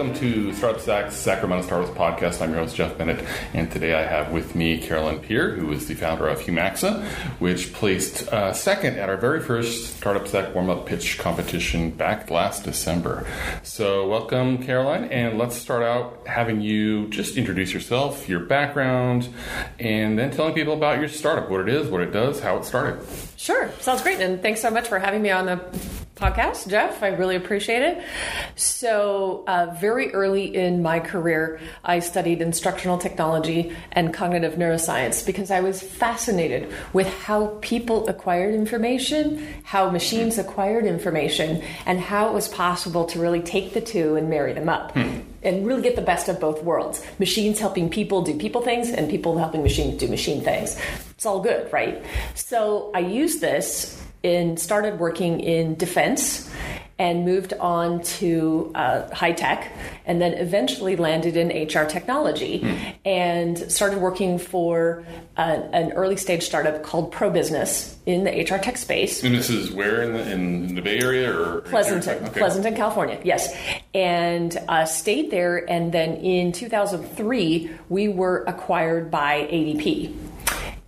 welcome to Startup Stack's Sacramento Startups Podcast. I'm your host, Jeff Bennett, and today I have with me Carolyn Peer, who is the founder of Humaxa, which placed uh, second at our very first Startup Stack warm up pitch competition back last December. So, welcome, Caroline, and let's start out having you just introduce yourself, your background, and then telling people about your startup, what it is, what it does, how it started. Sure, sounds great, and thanks so much for having me on the podcast, Jeff. I really appreciate it. So, uh, very early in my career, I studied instructional technology and cognitive neuroscience because I was fascinated with how people acquired information, how machines acquired information, and how it was possible to really take the two and marry them up. Hmm. And really get the best of both worlds. Machines helping people do people things, and people helping machines do machine things. It's all good, right? So I used this and started working in defense and moved on to uh, high tech and then eventually landed in HR technology mm. and started working for a, an early stage startup called ProBusiness in the HR tech space. And this is where in the, in the Bay Area or Pleasanton, okay. Pleasanton, California, yes. And uh, stayed there. And then in 2003, we were acquired by ADP.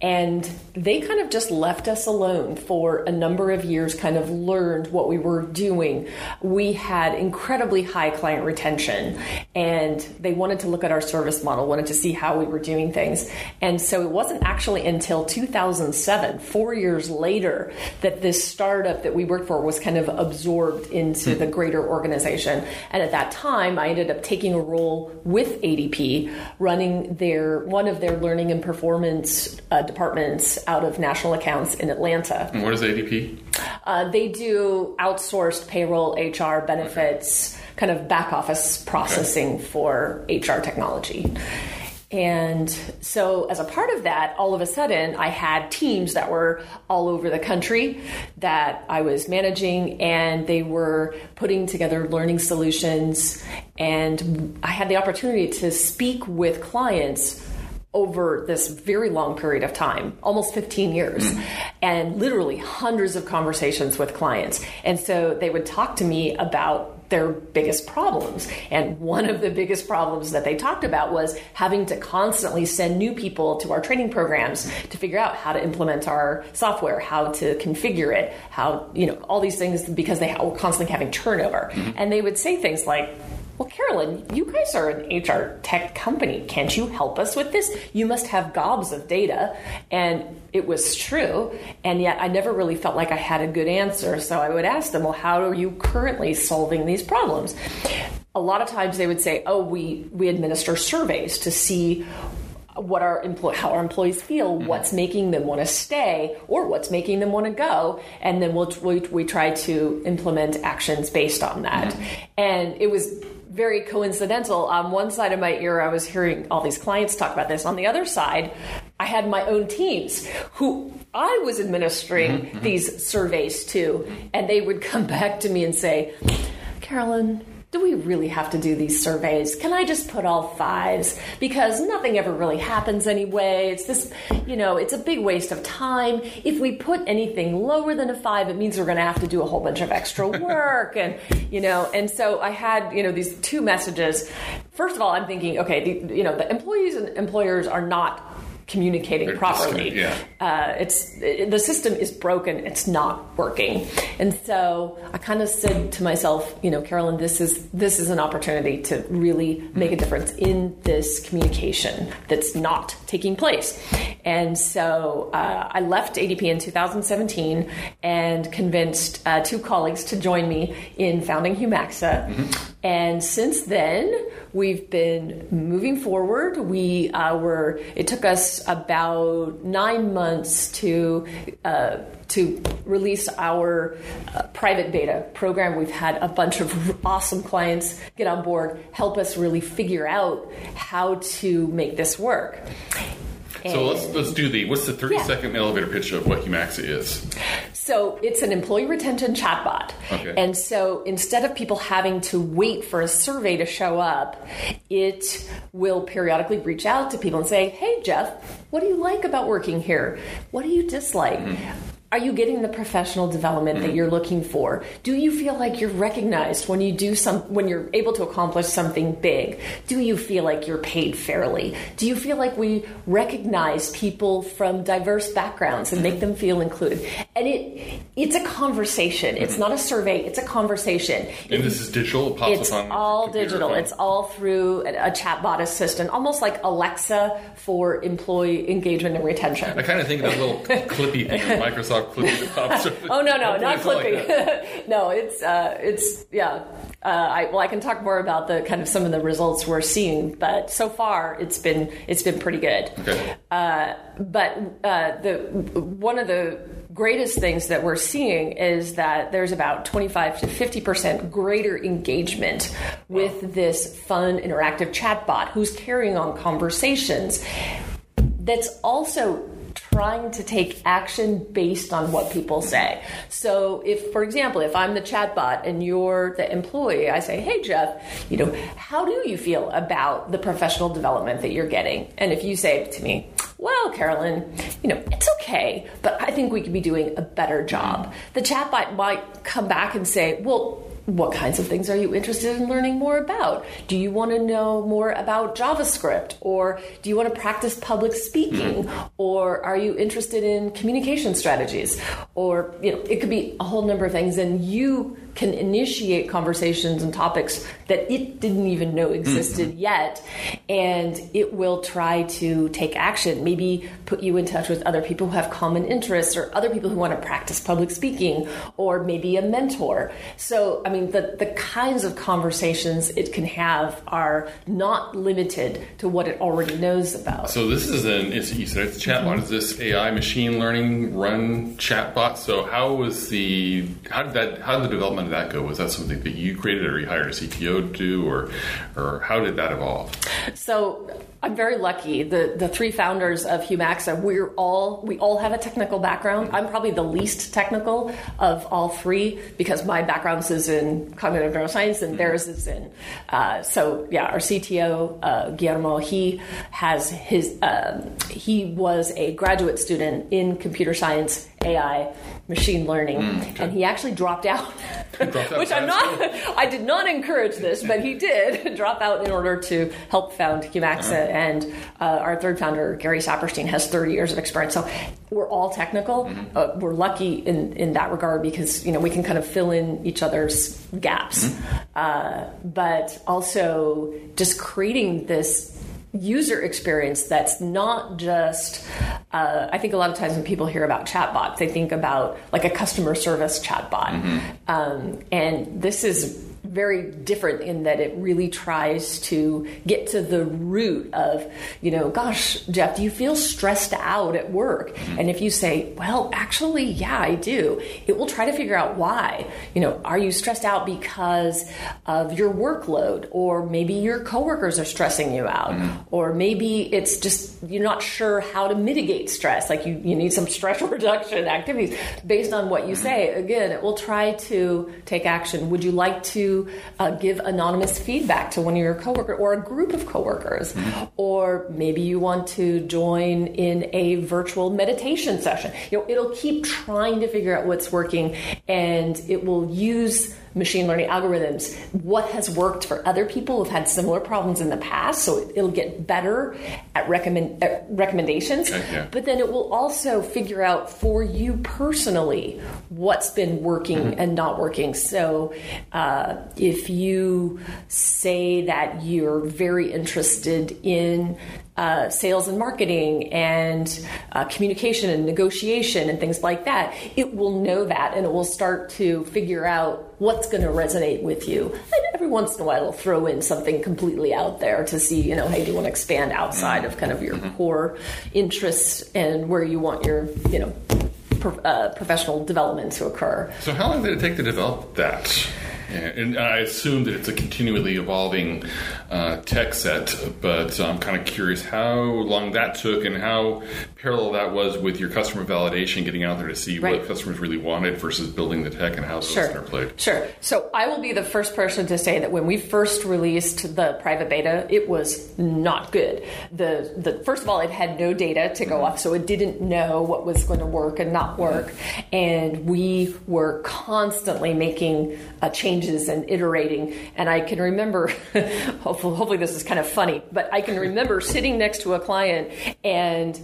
And they kind of just left us alone for a number of years, kind of learned what we were doing. We had incredibly high client retention, and they wanted to look at our service model, wanted to see how we were doing things. And so it wasn't actually until 2007, four years later, that this startup that we worked for was kind of absorbed into mm-hmm. the greater organization. And at that time, I ended up taking a role with ADP, running their one of their learning and performance uh, departments out of national accounts in Atlanta. And what is ADP? Uh, they do outsourced payroll, HR, benefits, okay. kind of back office processing okay. for HR technology. And so, as a part of that, all of a sudden, I had teams that were all over the country that I was managing, and they were putting together learning solutions. And I had the opportunity to speak with clients over this very long period of time, almost 15 years, mm. and literally hundreds of conversations with clients. And so they would talk to me about their biggest problems. And one of the biggest problems that they talked about was having to constantly send new people to our training programs to figure out how to implement our software, how to configure it, how, you know, all these things because they were constantly having turnover. Mm-hmm. And they would say things like, well, Carolyn, you guys are an HR tech company. Can't you help us with this? You must have gobs of data. And it was true. And yet I never really felt like I had a good answer. So I would ask them, well, how are you currently solving these problems? A lot of times they would say, oh, we, we administer surveys to see what our employ- how our employees feel, mm-hmm. what's making them want to stay, or what's making them want to go, and then we'll, we, we try to implement actions based on that. Mm-hmm. And it was very coincidental. On one side of my ear, I was hearing all these clients talk about this. On the other side, I had my own teams who I was administering mm-hmm. these surveys to, and they would come back to me and say, Carolyn, do we really have to do these surveys? Can I just put all fives? Because nothing ever really happens anyway. It's this, you know, it's a big waste of time. If we put anything lower than a five, it means we're going to have to do a whole bunch of extra work. and, you know, and so I had, you know, these two messages. First of all, I'm thinking, okay, the, you know, the employees and employers are not communicating They're properly. Yeah. Uh, it's it, the system is broken. It's not working. And so I kind of said to myself, you know, Carolyn, this is this is an opportunity to really make a difference in this communication that's not taking place. And so uh, I left ADP in 2017 and convinced uh, two colleagues to join me in founding Humaxa. Mm-hmm. And since then, we've been moving forward. We uh, were. It took us about nine months to uh, to release our uh, private beta program. We've had a bunch of awesome clients get on board, help us really figure out how to make this work. So let's let's do the what's the thirty yeah. second elevator pitch of what Humaxa is. So it's an employee retention chatbot, okay. and so instead of people having to wait for a survey to show up, it will periodically reach out to people and say, "Hey, Jeff, what do you like about working here? What do you dislike?" Mm-hmm are you getting the professional development that mm-hmm. you're looking for? Do you feel like you're recognized when you do some when you're able to accomplish something big? Do you feel like you're paid fairly? Do you feel like we recognize people from diverse backgrounds and make mm-hmm. them feel included? And it it's a conversation. It's mm-hmm. not a survey, it's a conversation. And this is digital, it pops It's up on all digital. phone. It's all through a, a chatbot assistant, almost like Alexa for employee engagement and retention. I kind of think that little clippy thing, the Microsoft clippy that pops up. Oh no, no, not it's like no, it's uh, it's yeah. Uh, I, well, I can talk more about the kind of some of the results we're seeing, but so far it's been it's been pretty good. Okay. Uh, but uh, the one of the greatest things that we're seeing is that there's about 25 to 50 percent greater engagement with this fun interactive chatbot who's carrying on conversations that's also trying to take action based on what people say. So if for example, if I'm the chatbot and you're the employee, I say, "Hey Jeff, you know, how do you feel about the professional development that you're getting?" And if you say to me, "Well, Carolyn, you know, it's okay, but I think we could be doing a better job." The chatbot might come back and say, "Well, what kinds of things are you interested in learning more about? Do you want to know more about JavaScript? Or do you want to practice public speaking? Hmm. Or are you interested in communication strategies? Or, you know, it could be a whole number of things. And you can initiate conversations and topics that it didn't even know hmm. existed yet. And it will try to take action, maybe put you in touch with other people who have common interests or other people who want to practice public speaking or maybe a mentor. So, I mean, the, the kinds of conversations it can have are not limited to what it already knows about. So this is an it's, you said it's a chatbot. Is this AI machine learning run chatbot? So how was the how did that how did the development of that go? Was that something that you created or you hired a CTO to do or or how did that evolve? So I'm very lucky. The the three founders of Humaxa, we're all we all have a technical background. I'm probably the least technical of all three because my background is in cognitive neuroscience and theirs is in. Uh, so yeah, our CTO uh, Guillermo, he has his um, he was a graduate student in computer science, AI, machine learning, and he actually dropped out. dropped out Which I'm not. I did not encourage this, but he did drop out in order to help found Humaxa. And uh, our third founder, Gary Saperstein, has 30 years of experience. So we're all technical. Uh, we're lucky in, in that regard because you know we can kind of fill in each other's gaps, uh, but also just creating this user experience that's not just uh, i think a lot of times when people hear about chatbots they think about like a customer service chatbot. Um, and this is very different in that it really tries to get to the root of, you know, gosh, Jeff, do you feel stressed out at work? Mm-hmm. And if you say, well, actually, yeah, I do, it will try to figure out why. You know, are you stressed out because of your workload? Or maybe your coworkers are stressing you out? Mm-hmm. Or maybe it's just you're not sure how to mitigate stress. Like you, you need some stress reduction activities based on what you mm-hmm. say. Again, it will try to take action. Would you like to uh, give anonymous feedback to one of your coworkers or a group of coworkers? Or maybe you want to join in a virtual meditation session. You know, it'll keep trying to figure out what's working and it will use machine learning algorithms, what has worked for other people who've had similar problems in the past. So it'll get better at, recommend, at recommendations. Okay. But then it will also figure out for you personally what's been working and not working. So uh, if you say that you're very interested in uh, sales and marketing and uh, communication and negotiation and things like that, it will know that and it will start to figure out what's going to resonate with you. And every once in a while, it'll throw in something completely out there to see, you know, hey, do you want to expand outside of kind of your core interests and where you want your, you know, pro- uh, professional development to occur. So how long did it take to develop that? And I assume that it's a continually evolving uh, tech set, but I'm kind of curious how long that took and how parallel that was with your customer validation, getting out there to see Right. what customers really wanted versus building the tech and how those Sure. interplayed. Sure. So I will be the first person to say that when we first released the private beta, it was not good. The the first of all, it had no data to go off, so it didn't know what was going to work and not work, and we were constantly making uh, changes and iterating. And I can remember, hopefully, hopefully this is kind of funny, but I can remember sitting next to a client, and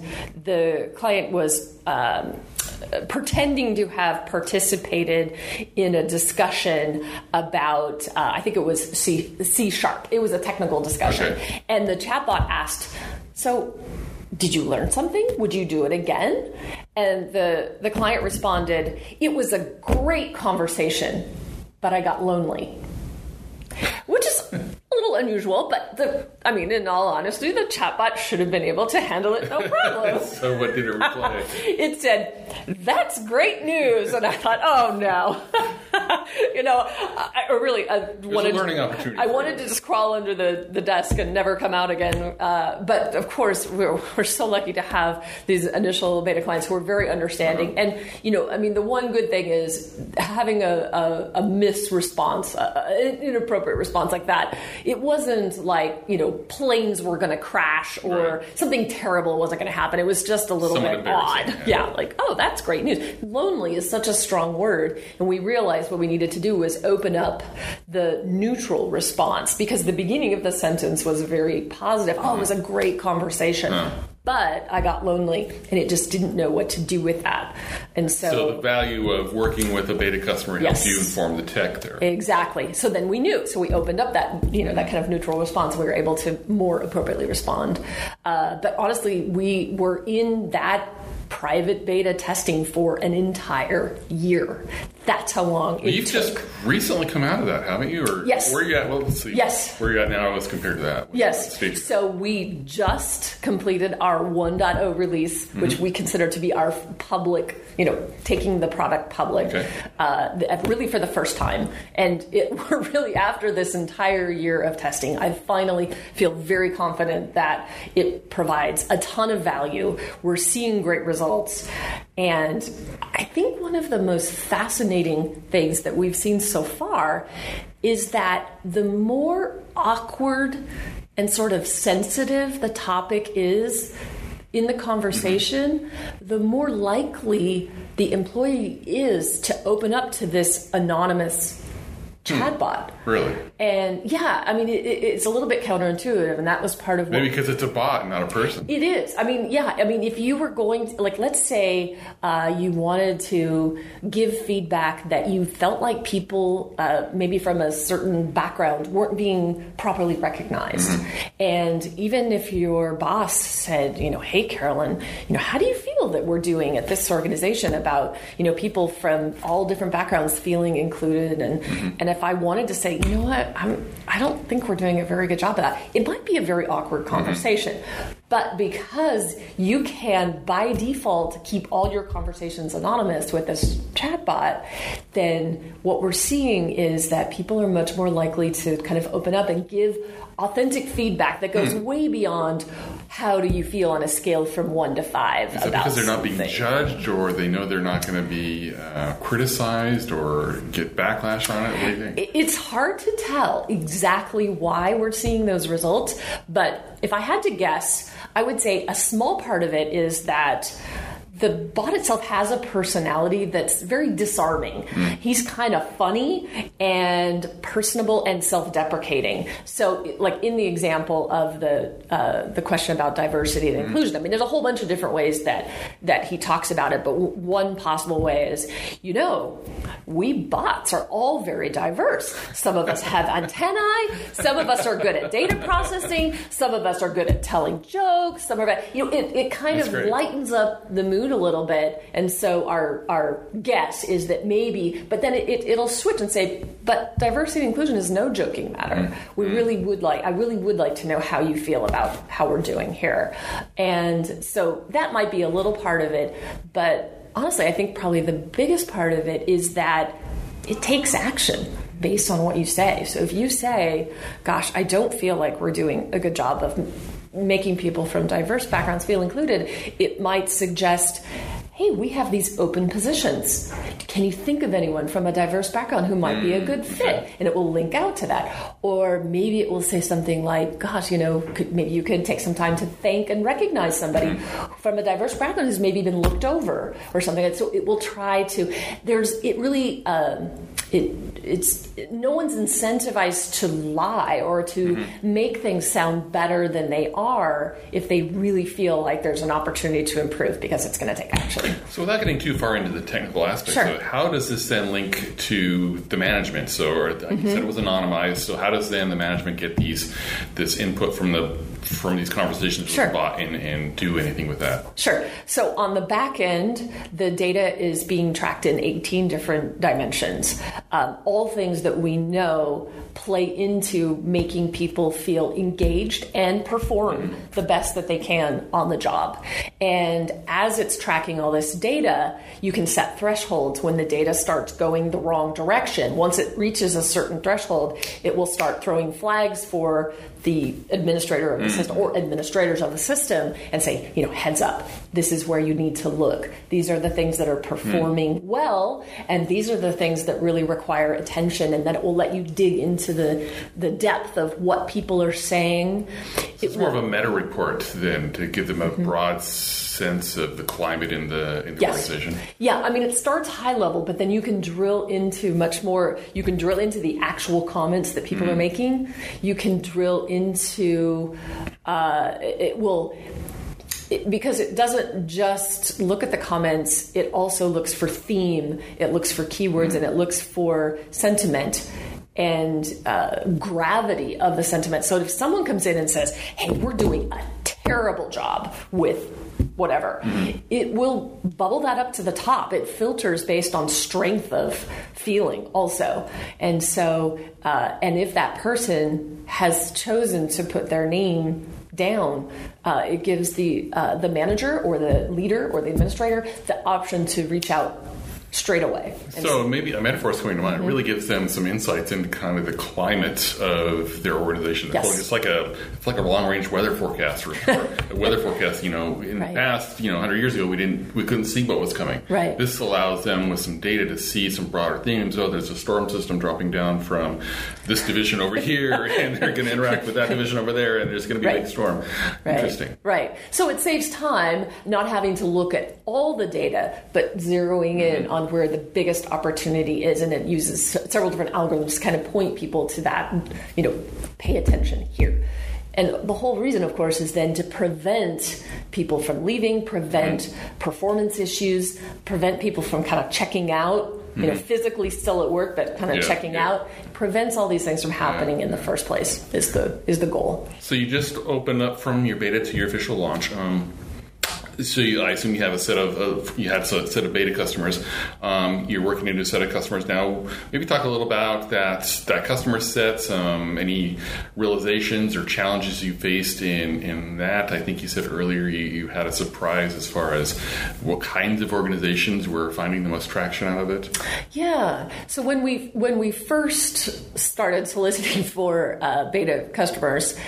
the client was. Um, pretending to have participated in a discussion about, uh, I think it was C, C sharp. It was a technical discussion. Okay. And the chatbot asked, So, did you learn something? Would you do it again? And the, the client responded, It was a great conversation, but I got lonely. Which is a little unusual, but the, I mean, in all honesty, the chatbot should have been able to handle it no problem So what did it reply? it said, "That's great news," and I thought, "Oh no," you know, I, I really I wanted learning opportunity I wanted to just crawl under the, the desk and never come out again. Uh, but of course, we're we're so lucky to have these initial beta clients who are very understanding. Uh-huh. And you know, I mean, the one good thing is having a a, a miss response, an inappropriate response like that. It wasn't like you know planes were going to crash or Right. something terrible wasn't going to happen. It was just a little Somewhat bit odd. Yeah. yeah. like, oh, that's great news. Lonely is such a strong word. And we realized what we needed to do was open up the neutral response because the beginning of the sentence was very positive. Oh, it was mm-hmm. a great conversation. But I got lonely and it just didn't know what to do with that. And So so the value of working with a beta customer Yes. helps you inform the tech there. Exactly. So then we knew. So we opened up that you know that kind of neutral response. We were able to more appropriately respond. Uh, but honestly, we were in that private beta testing for an entire year. That's how long it You've took. just recently come out of that, haven't you? Or Yes. Where are you at? Well, let's see. Yes. Where are you at now as compared to that? Yes. So we just completed our 1.0 release, Mm-hmm. which we consider to be our public, you know, taking the product public, Okay. uh, really for the first time. And it, we're really after this entire year of testing, I finally feel very confident that it provides a ton of value. We're seeing great results. And I think one of the most fascinating things that we've seen so far is that the more awkward and sort of sensitive the topic is in the conversation, the more likely the employee is to open up to this anonymous chatbot. Really? And yeah, I mean, it, it- it's a little bit counterintuitive, and that was part of what Maybe because it's a bot, not a person. it is. I mean, yeah. I mean, if you were going, to, like, let's say uh, you wanted to give feedback that you felt like people, uh, maybe from a certain background, weren't being properly recognized, and even if your boss said, you know, hey, Carolyn, you know, how do you feel that we're doing at this organization about, you know, people from all different backgrounds feeling included, and and if I wanted to say, you know what, I'm, I don't think we're doing a very good job of that, it might be a very awkward mm-hmm. conversation. But because you can, by default, keep all your conversations anonymous with this chatbot, then what we're seeing is that people are much more likely to kind of open up and give authentic feedback that goes way beyond how do you feel on a scale from one to five. Is about because they're not being something. judged, or they know they're not going to be uh, criticized or get backlash on it? What do you think? It's hard to tell exactly why we're seeing those results, but if I had to guess, I would say a small part of it is that the bot itself has a personality that's very disarming. He's kind of funny and personable and self-deprecating. So, like in the example of the uh, the question about diversity and inclusion, I mean, there's a whole bunch of different ways that that he talks about it. But w- one possible way is, you know, we bots are all very diverse. Some of us have antennae. Some of us are good at data processing. Some of us are good at telling jokes. Some of it, you know, it, it kind That's of great. lightens up the mood a little bit. And so our our guess is that maybe, but then it, it, it'll switch and say, but diversity and inclusion is no joking matter. Mm-hmm. We mm-hmm. really would like, I really would like to know how you feel about how we're doing here. And so that might be a little part of it, but honestly, I think probably the biggest part of it is that it takes action based on what you say. So if you say, gosh, I don't feel like we're doing a good job of making people from diverse backgrounds feel included, it might suggest hey, we have these open positions. Can you think of anyone from a diverse background who might be a good fit? And it will link out to that. Or maybe it will say something like, gosh, you know, could, maybe you could take some time to thank and recognize somebody from a diverse background who's maybe been looked over or something. So it will try to, there's, it really, um, it, it's no one's incentivized to lie or to mm-hmm. make things sound better than they are if they really feel like there's an opportunity to improve because it's going to take action. So, without getting too far into the technical aspects sure. of it, how does this then link to the management? So, or like mm-hmm. you said, it was anonymized. So, how does then the management get these this input from the from these conversations sure. with the bot and, and do anything with that? Sure. So on the back end, the data is being tracked in 18 different dimensions. Um, all things that we know play into making people feel engaged and perform the best that they can on the job. And as it's tracking all this data, you can set thresholds when the data starts going the wrong direction. Once it reaches a certain threshold, it will start throwing flags for the administrator of the mm. Or administrators of the system and say, you know, heads up, this is where you need to look. These are the things that are performing mm. well, and these are the things that really require attention, and that it will let you dig into the the depth of what people are saying. it's more will, of a meta report than to give them a mm-hmm. broad sense of the climate in the in the yes. organization. Yeah, I mean it starts high level, but then you can drill into much more. You can drill into the actual comments that people mm. are mm-hmm. making. You can drill into. Uh, it will it, because it doesn't just look at the comments, it also looks for theme, it looks for keywords, and it looks for sentiment and uh, gravity of the sentiment. So if someone comes in and says, hey, we're doing a terrible job with whatever, mm-hmm. it will bubble that up to the top. It filters based on strength of feeling also. And so, uh, and if that person has chosen to put their name down, uh, it gives the uh, the manager or the leader or the administrator the option to reach out straight away. so maybe a metaphor is coming to mind. Mm-hmm. It really gives them some insights into kind of the climate of their organization. Yes. It's like a it's like a long range weather forecast or a weather forecast. You know, in right. the past, you know, 100 years ago, we didn't we couldn't see what was coming. Right. This allows them with some data to see some broader themes. Oh, there's a storm system dropping down from this division over here, and they're going to interact with that division over there, and there's going to be right. a big storm. Right. Interesting. Right. So it saves time not having to look at all the data, but zeroing in mm-hmm. on on where the biggest opportunity is, and it uses several different algorithms to kind of point people to that. You know, pay attention here. And the whole reason, of course, is then to prevent people from leaving, prevent mm-hmm. performance issues, prevent people from kind of checking out, you know, mm-hmm. physically still at work, but kind of yeah, checking yeah. out. Prevents all these things from happening yeah. in the first place is the is the goal. So you just opened up from your beta to your official launch. Um, so you, I assume you have a set of, of you had a set of beta customers. Um, you're working into a set of customers now. Maybe talk a little about that that customer set. Um, any realizations or challenges you faced in in that? I think you said earlier you, you had a surprise as far as what kinds of organizations were finding the most traction out of it. Yeah. So when we when we first started soliciting for uh, beta customers,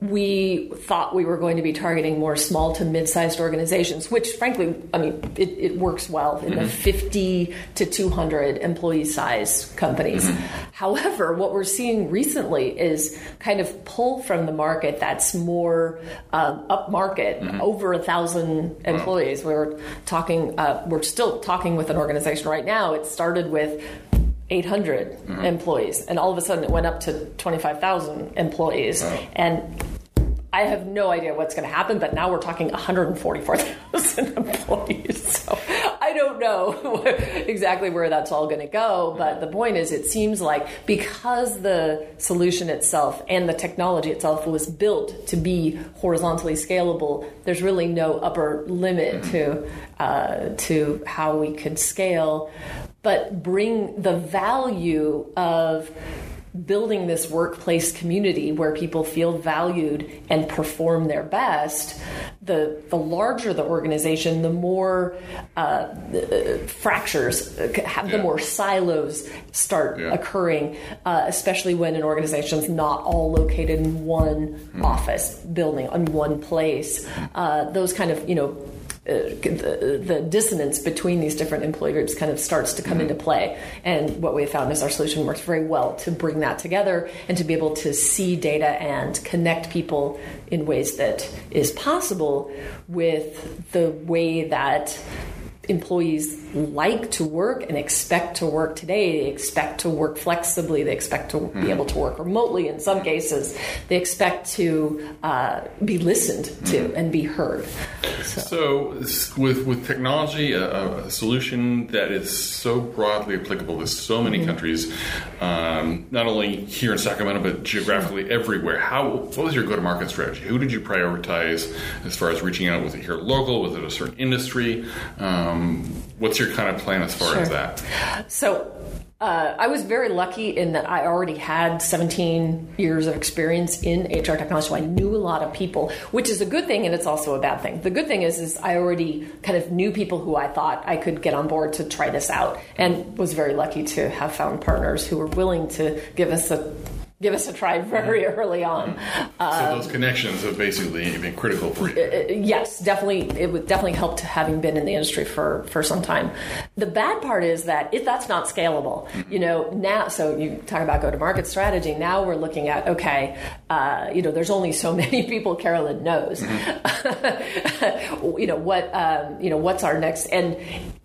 we thought we were going to be targeting more small to mid-sized organizations organizations, which frankly, I mean, it, it works well in mm-hmm. the 50 to 200 employee size companies. Mm-hmm. However, what we're seeing recently is kind of pull from the market that's more um, upmarket, mm-hmm. over a thousand employees. Wow. We're talking, uh, we're still talking with an organization right now. It started with 800 mm-hmm. employees, and all of a sudden it went up to 25,000 employees. Wow. And I have no idea what's going to happen, but now we're talking 144,000 employees. So I don't know exactly where that's all going to go. But the point is, it seems like because the solution itself and the technology itself was built to be horizontally scalable, there's really no upper limit mm-hmm. to uh, to how we could scale, but bring the value of building this workplace community where people feel valued and perform their best, the the larger the organization, the more uh, fractures, uh, have, the more silos start Yeah. occurring, uh, especially when an organization is not all located in one office building, in one place. Uh, those kind of you know. Uh, the, the dissonance between these different employee groups kind of starts to come into play. And what we found is our solution works very well to bring that together and to be able to see data and connect people in ways that is possible with the way that employees like to work and expect to work today. They expect to work flexibly. They expect to be able to work remotely in some cases. They expect to uh, be listened to and be heard. So, So, with with technology, a, a solution that is so broadly applicable to so many countries, um, not only here in Sacramento but geographically everywhere. How what was your go to market strategy? Who did you prioritize as far as reaching out? Was it here local? Was it a certain industry? Um, what's your kind of plan as far as that? so uh, I was very lucky in that I already had 17 years of experience in HR technology. So I knew a lot of people, which is a good thing, and it's also a bad thing. The good thing is, is I already kind of knew people who I thought I could get on board to try this out, and was very lucky to have found partners who were willing to give us a give us a try very early on. so those connections have basically been critical for you. Uh, yes, definitely. It would definitely help to having been in the industry for for some time. The bad part is that if that's not scalable, you know, now. So you talk about go to market strategy. Now we're looking at okay, uh, you know, there's only so many people Carolyn knows. you know what? Um, you know what's our next? And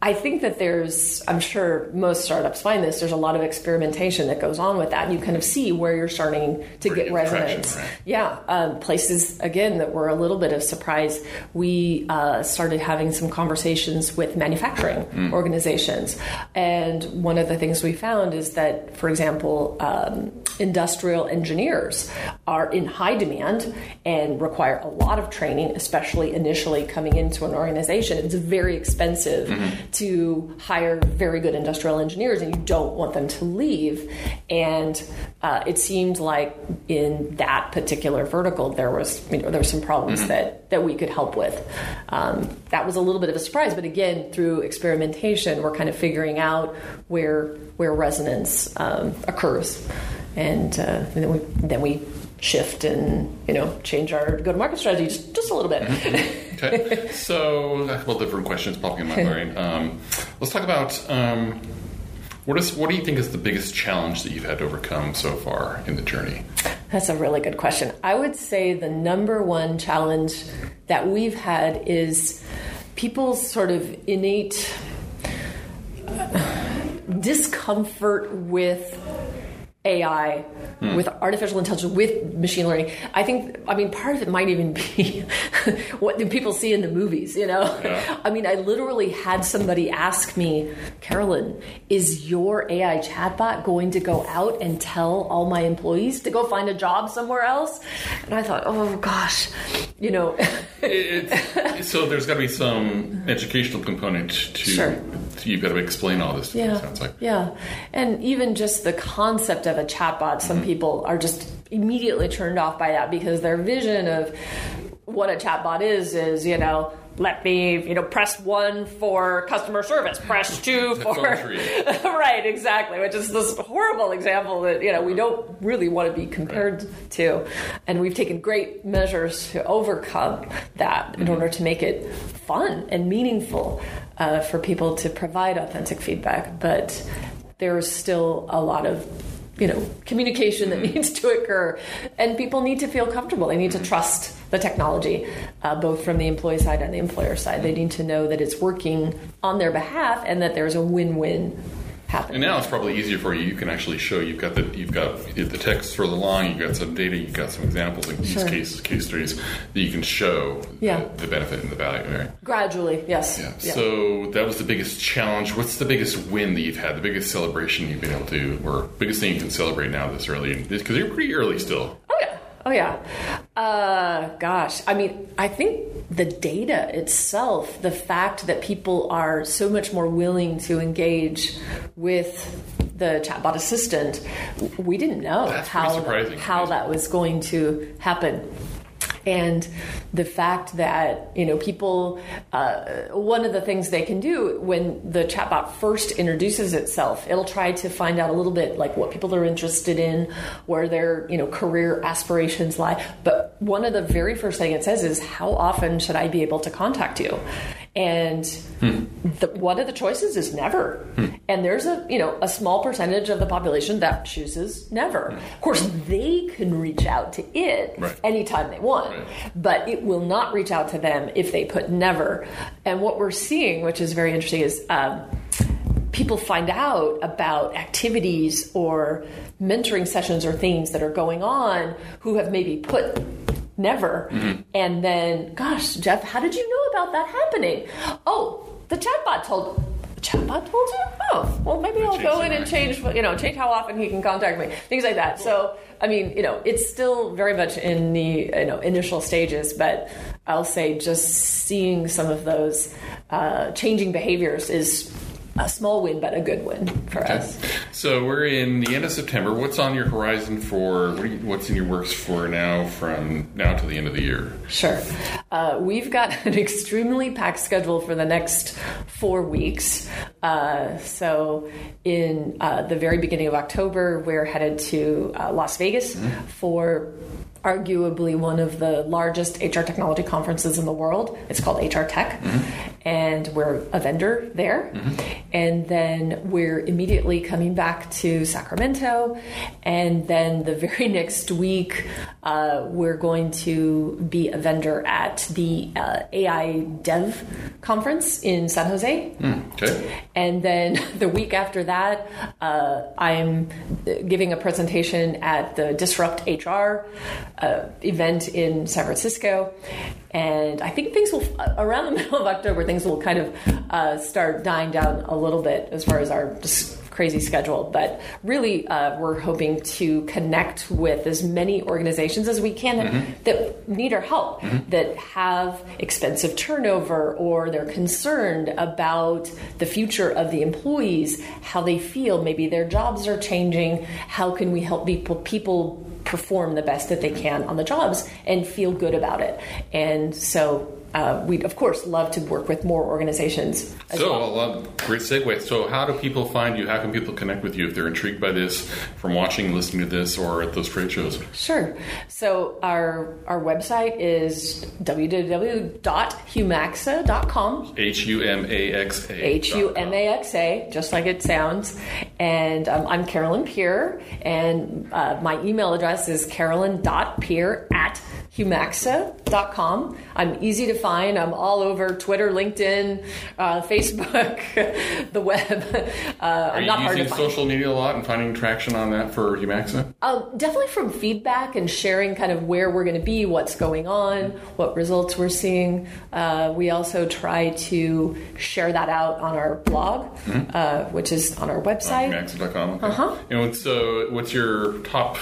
I think that there's. I'm sure most startups find this. There's a lot of experimentation that goes on with that. And you kind of see where you're starting to get resonance. right. Yeah, um, places again that were a little bit of surprise. We uh, started having some conversations with manufacturing organizations, and one of the things we found is that, for example, um, industrial engineers are in high demand and require a lot of training, especially initially coming into an organization. It's very expensive to hire very good industrial engineers, and you don't want them to leave. And uh, it seemed like in that particular vertical, there was you know there were some problems that that we could help with. Um, that was a little bit of a surprise, but again, through experimentation, we're kind of figuring out where where resonance um, occurs, and, uh, and then we then we shift and you know change our go to market strategy just, just a little bit. Okay, so a couple different questions popping in my brain. Um, let's talk about um, what is what do you think is the biggest challenge that you've had to overcome so far in the journey? That's a really good question. I would say the number one challenge that we've had is people's sort of innate uh, discomfort with AI, hmm. with artificial intelligence, with machine learning. I think, I mean, part of it might even be what do people see in the movies, you know? Yeah. I mean, I literally had somebody ask me, Carolyn, is your AI chatbot going to go out and tell all my employees to go find a job somewhere else? And I thought, oh gosh, you know, It, so there's got to be some educational component to. Sure. You've got to explain all this. To me, Yeah. it sounds like. Yeah. And even just the concept of a chatbot, some mm-hmm. people are just immediately turned off by that because their vision of what a chatbot is is, you know, let me, you know, press one for customer service, press two for. right, exactly, which is this horrible example that, you know, we don't really want to be compared to. And we've taken great measures to overcome that in mm-hmm. order to make it fun and meaningful uh, for people to provide authentic feedback. But there's still a lot of you know communication that needs to occur and people need to feel comfortable they need to trust the technology uh, both from the employee side and the employer side they need to know that it's working on their behalf and that there's a win-win happening And now it's probably easier for you. You can actually show you've got the you've got the text further along. You've got some data. You've got some examples like use Sure. cases, case studies that you can show Yeah. the, the benefit and the value. Right? gradually yes Yeah. Yeah. So that was the biggest challenge. What's the biggest win that you've had? The biggest celebration you've been able to, or biggest thing you can celebrate now this early? Because you're pretty early still. Oh yeah. Oh yeah. Uh, gosh, I mean, I think the data itself, the fact that people are so much more willing to engage with the chatbot assistant, we didn't know That's how how that was going to happen and the fact that you know people uh, one of the things they can do when the chatbot first introduces itself it'll try to find out a little bit like what people are interested in where their you know career aspirations lie. But one of the very first thing it says is how often should i be able to contact you and hmm. the, one of the choices is never. Hmm. And there's a you know a small percentage of the population that chooses never. Hmm. Of course they can reach out to it Right. anytime they want Right. but it will not reach out to them if they put never. And what we're seeing which is very interesting is um, people find out about activities or mentoring sessions or things that are going on who have maybe put never. And then gosh jeff how did you know about that happening? Oh the chatbot told chatbot told you? Oh well maybe i'll go in and change you know change how often he can contact me things like that. So i mean you know it's still very much in the you know initial stages but i'll say just seeing some of those uh, changing behaviors is a small win but a good win for us So we're in the end of September. What's on your horizon for? What you, what's in your works for now? From now to the end of the year. Sure. Uh, we've got an extremely packed schedule for the next four weeks. Uh, so, in uh, the very beginning of October, we're headed to uh, Las Vegas for arguably one of the largest HR technology conferences in the world. It's called HR Tech, and we're a vendor there. And then we're immediately coming back to Sacramento, and then the very next week, uh, we're going to be a vendor at the uh, AI Dev conference in San Jose. Okay. And then the week after that, uh, I'm giving a presentation at the Disrupt HR uh, event in San Francisco. And I think things will, around the middle of October, things will kind of uh, start dying down a little bit as far as our crazy schedule. But really, uh, we're hoping to connect with as many organizations as we can that need our help, that have expensive turnover or they're concerned about the future of the employees, how they feel, maybe their jobs are changing. How can we help people people perform the best that they can on the jobs and feel good about it? And so. Uh, we'd of course love to work with more organizations. As So, well. a great segue. So, how do people find you? How can people connect with you if they're intrigued by this from watching, listening to this, or at those trade shows? Sure. So our our website is www.humaxa.com. H U M A X A. H U M A X A, just like it sounds. And um, I'm Carolyn Peer, and uh, my email address is carolyn.peer at humaxa.com. I'm easy to find. I'm all over Twitter, LinkedIn, uh, Facebook, the web. Uh, Are I'm you not hard to using find. social media a lot and finding traction on that for Humaxa? Um, definitely from feedback and sharing kind of where we're going to be, what's going on, what results we're seeing. Uh, we also try to share that out on our blog, uh, which is on our website. Humaxa.com. Okay. Uh-huh. And what's, uh, what's your top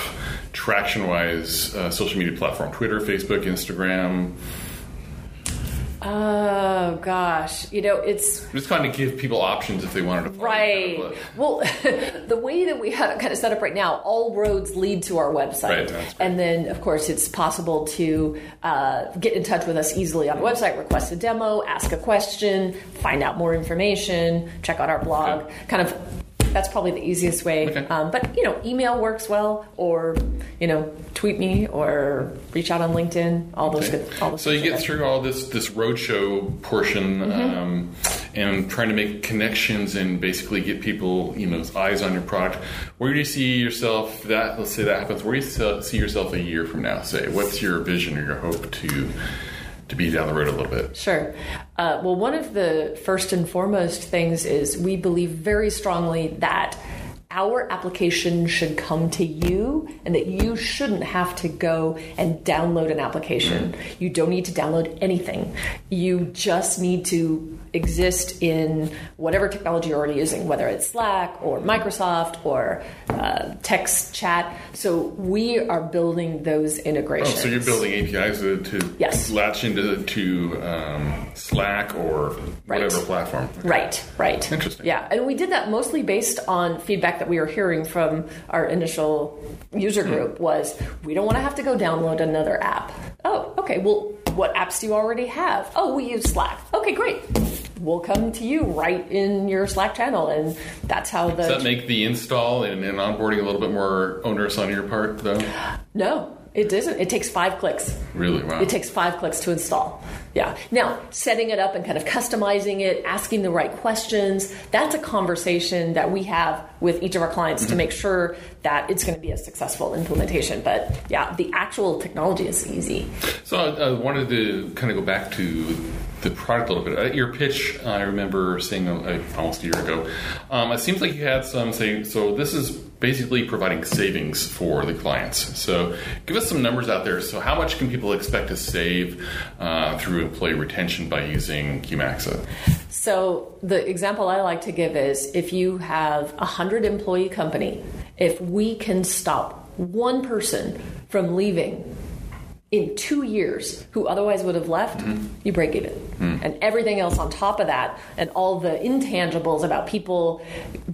traction wise uh, social media platform? Twitter, Facebook, Instagram? Oh gosh, you know it's Just kind of give people options if they wanted to. right. kind of, Well, the way that we have it kind of set up right now, all roads lead to our website, Right, and then of course it's possible to uh, get in touch with us easily on the website, request a demo, ask a question, find out more information, check out our blog. Kind of. That's probably the easiest way. Okay. Um, but you know, email works well, or you know, tweet me or reach out on LinkedIn. All those Okay. good. All those So you get through all this this roadshow portion, Mm-hmm. um, and trying to make connections and basically get people, you know, eyes on your product. Where do you see yourself? That let's say that happens. Where do you see yourself a year from now? Say, what's your vision or your hope to to be down the road a little bit? Sure. Uh, well, one of the first and foremost things is we believe very strongly that our application should come to you and that you shouldn't have to go and download an application. You don't need to download anything. You just need to exist in whatever technology you're already using, whether it's Slack or Microsoft or uh, text chat. So we are building those Oh, integrations. so you're building APIs to, to Yes. latch into to um, Slack or Right. whatever platform. Right, right. Interesting. Yeah, and we did that mostly based on feedback that we were hearing from our initial user group was we don't want to have to go download another app. Oh, okay. Well, what apps do you already have? Oh, we use Slack. Okay, great. We'll come to you right in your Slack channel, and that's how the Does that make the install and, and onboarding a little bit more onerous on your part, though? no. It doesn't. It takes five clicks. Really? Wow. It takes five clicks to install. Yeah. Now, setting it up and kind of customizing it, asking the right questions, that's a conversation that we have with each of our clients to make sure that it's going to be a successful implementation. But yeah, the actual technology is easy. So I, I wanted to kind of go back to the product a little bit. At your pitch, I remember seeing uh, almost a year ago. Um, it seems like you had some saying. So this is basically providing savings for the clients. So give us some numbers out there. So how much can people expect to save uh, through employee retention by using Humaxa? So the example I like to give is if you have a hundred employee company, if we can stop one person from leaving in two years who otherwise would have left, mm-hmm. you break even. Mm. And everything else on top of that, and all the intangibles about people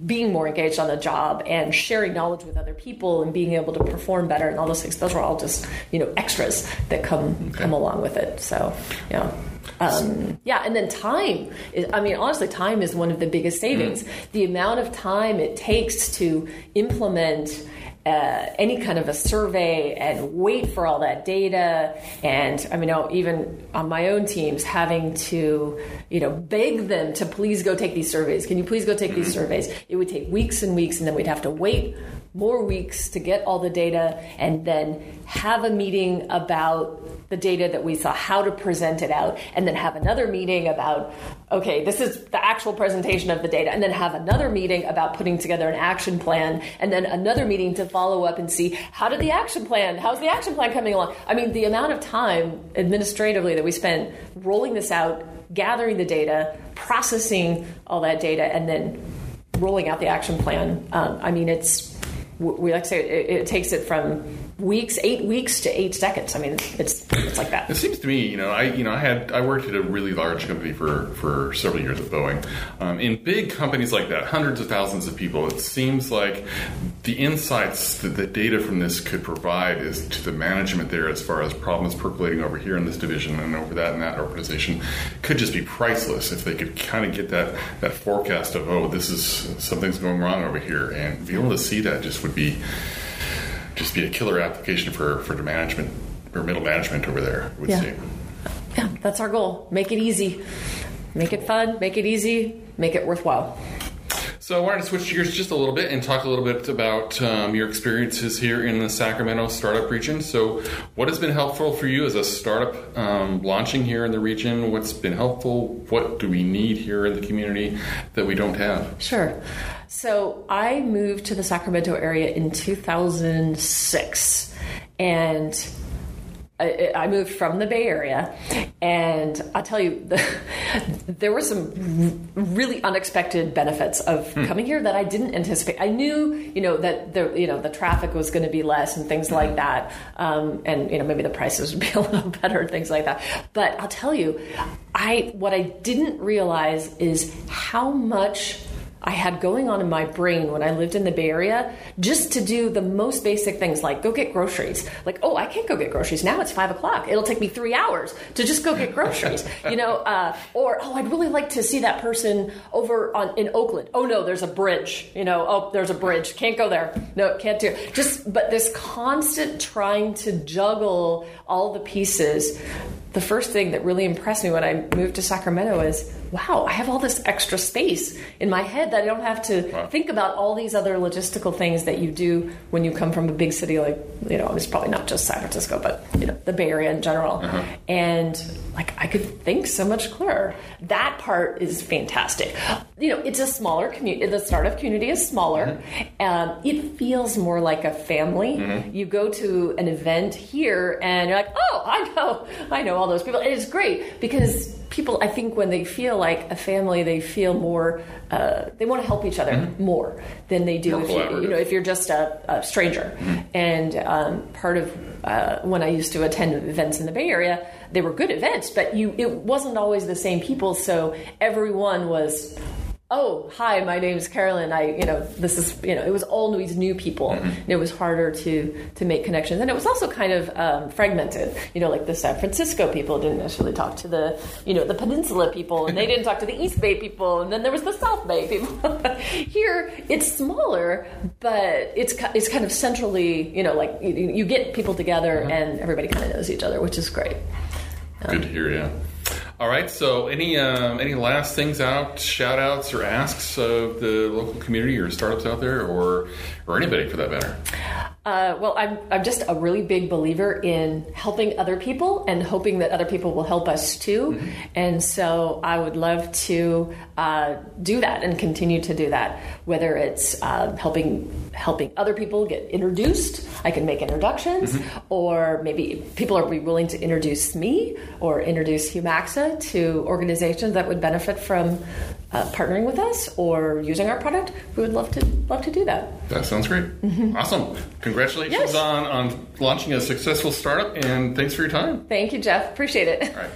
being more engaged on the job and sharing knowledge with other people and being able to perform better and all those things, those are all just, you know, extras that come come along with it. So yeah. Um, yeah, and then time. Is, I mean, honestly, time is one of the biggest savings. Mm. The amount of time it takes to implement uh, any kind of a survey and wait for all that data, and I mean, even on my own teams, having to, you know, beg them to please go take these surveys. Can you please go take these surveys? It would take weeks and weeks, and then we'd have to wait more weeks to get all the data and then have a meeting about the data that we saw, how to present it out, and then have another meeting about, okay, this is the actual presentation of the data, and then have another meeting about putting together an action plan, and then another meeting to follow up and see how did the action plan, how's the action plan coming along? I mean, the amount of time administratively that we spent rolling this out, gathering the data, processing all that data, and then rolling out the action plan. Um, I mean, it's we like to say it, it takes it from weeks, eight weeks to eight seconds. I mean, it's it's like that. It seems to me, you know, I you know I had I worked at a really large company for for several years at Boeing. Um, in big companies like that, hundreds of thousands of people, it seems like the insights that the data from this could provide is to the management there, as far as problems percolating over here in this division and over that in that organization, could just be priceless if they could kind of get that that forecast of oh, this is something's going wrong over here, and be able to see that just would be just be a killer application for for the management or middle management over there. Would Yeah. say. Yeah, that's our goal. Make it easy, make it fun, make it easy, make it worthwhile. So I wanted to switch gears just a little bit and talk a little bit about um, your experiences here in the Sacramento startup region. So, what has been helpful for you as a startup um, launching here in the region? What's been helpful? What do we need here in the community that we don't have? Sure. So I moved to the Sacramento area in 2006, and I, I moved from the Bay Area, and I'll tell you, the, there were some really unexpected benefits of coming here that I didn't anticipate. I knew, you know, that the you know the traffic was going to be less and things like that, um, and you know maybe the prices would be a little better and things like that. But I'll tell you, I what I didn't realize is how much I had going on in my brain when I lived in the Bay Area just to do the most basic things like go get groceries. Like, oh, I can't go get groceries. Now it's five o'clock. It'll take me three hours to just go get groceries. you know, uh, or, oh, I'd really like to see that person over on in Oakland. Oh, no, there's a bridge. You know, oh, there's a bridge. Can't go there. No, can't do it. Just, but this constant trying to juggle all the pieces. The first thing that really impressed me when I moved to Sacramento is wow, I have all this extra space in my head that I don't have to Wow. think about all these other logistical things that you do when you come from a big city like, you know, it's probably not just San Francisco, but, you know, the Bay Area in general. Uh-huh. And like, I could think so much clearer. That part is fantastic. You know, it's a smaller community, the startup community is smaller. Uh-huh. Um, it feels more like a family. Mm-hmm. You go to an event here and you're like, oh, I know, I know all those people. And it's great because people, I think, when they feel like a family, they feel more. Uh, they want to help each other more than they do More if you, you, know if you're just a, a stranger. And um, part of uh, when I used to attend events in the Bay Area, they were good events, but you it wasn't always the same people. So everyone was. Oh, hi, my name's Carolyn. I, you know, this is, you know, it was all these new people. Mm-hmm. And it was harder to to make connections, and it was also kind of um, fragmented. You know, like the San Francisco people didn't necessarily talk to the, you know, the Peninsula people, and they didn't talk to the East Bay people, and then there was the South Bay people. Here, it's smaller, but it's it's kind of centrally, you know, like you, you get people together, mm-hmm. and everybody kind of knows each other, which is great. Good to um, hear. Yeah. All right. So, any um, any last things out, shout outs or asks of the local community or startups out there, or or anybody for that matter? Uh, well, I'm, I'm just a really big believer in helping other people and hoping that other people will help us too. And so I would love to uh, do that and continue to do that. Whether it's uh, helping helping other people get introduced, I can make introductions, or maybe people are willing to introduce me or introduce Humaxa to organizations that would benefit from uh, partnering with us or using our product. We would love to love to do that. That sounds great. Awesome. Congratulations Yes. on on launching a successful startup, and thanks for your time. Thank you, Jeff. Appreciate it. All right.